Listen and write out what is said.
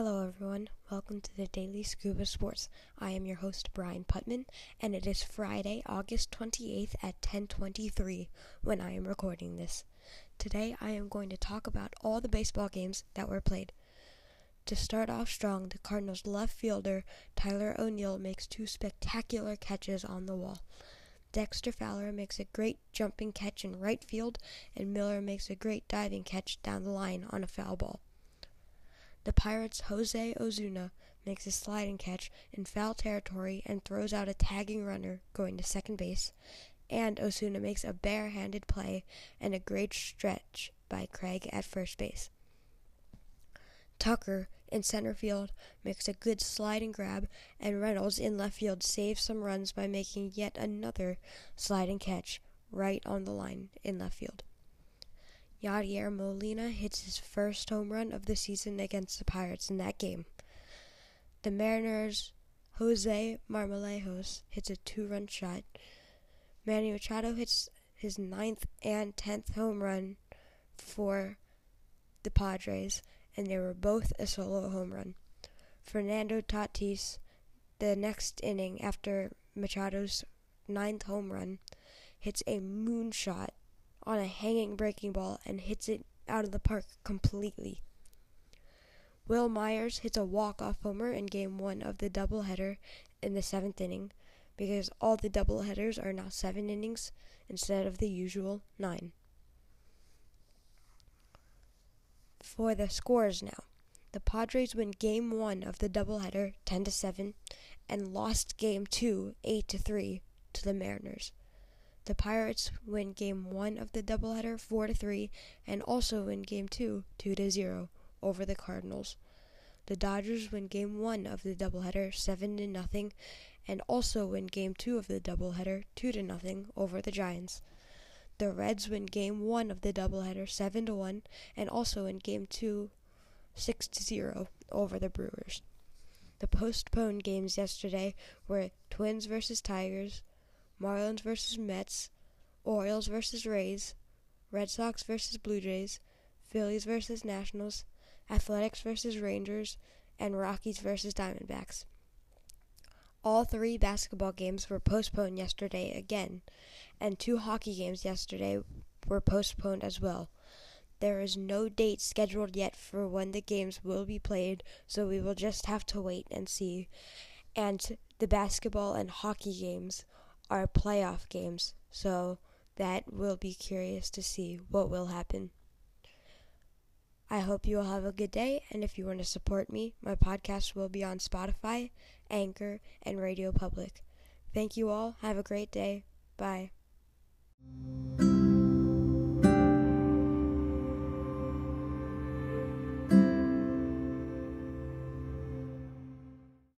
Hello, everyone. Welcome to the Daily Scuba Sports. I am your host, Brian Putman, and it is Friday, August 28th at 10:23 when I am recording this. Today, I am going to talk about all the baseball games that were played. To start off strong, the Cardinals' left fielder Tyler O'Neill makes two spectacular catches on the wall. Dexter Fowler makes a great jumping catch in right field, and Miller makes a great diving catch down the line on a foul ball. The Pirates' Jose Osuna makes a sliding catch in foul territory and throws out a tagging runner going to second base, and Osuna makes a barehanded play and a great stretch by Craig at first base. Tucker in center field makes a good sliding grab, and Reynolds in left field saves some runs by making yet another sliding catch right on the line in left field. Yadier Molina hits his first home run of the season against the Pirates in that game. The Mariners' Jose Marmolejos hits a two run shot. Manny Machado hits his ninth and tenth home run for the Padres, and they were both a solo home run. Fernando Tatis, the next inning after Machado's ninth home run, hits a moonshot on a hanging breaking ball and hits it out of the park completely. Wil Myers hits a walk-off homer in game one of the doubleheader in the seventh inning because all the doubleheaders are now seven innings instead of the usual nine. For the scores now. The Padres win game one of the doubleheader 10 to 7 and lost game two 8 to 3 to the Mariners. The Pirates win game 1 of the doubleheader 4 to 3 and also win game 2 2 to 0 over the Cardinals. The Dodgers win game 1 of the doubleheader 7 to nothing and also win game 2 of the doubleheader 2 to nothing over the Giants. The Reds win game 1 of the doubleheader 7 to 1 and also win game 2 6 to 0 over the Brewers. The postponed games yesterday were Twins versus Tigers, Marlins versus Mets, Orioles versus Rays, Red Sox versus Blue Jays, Phillies versus Nationals, Athletics versus Rangers, and Rockies versus Diamondbacks. All three basketball games were postponed yesterday again, and two hockey games yesterday were postponed as well. There is no date scheduled yet for when the games will be played, so we will just have to wait and see. And the basketball and hockey games are playoff games, so that will be curious to see what will happen. I hope you all have a good day, and if you want to support me, my podcast will be on Spotify, Anchor, and Radio Public. Thank you all. Have a great day. Bye.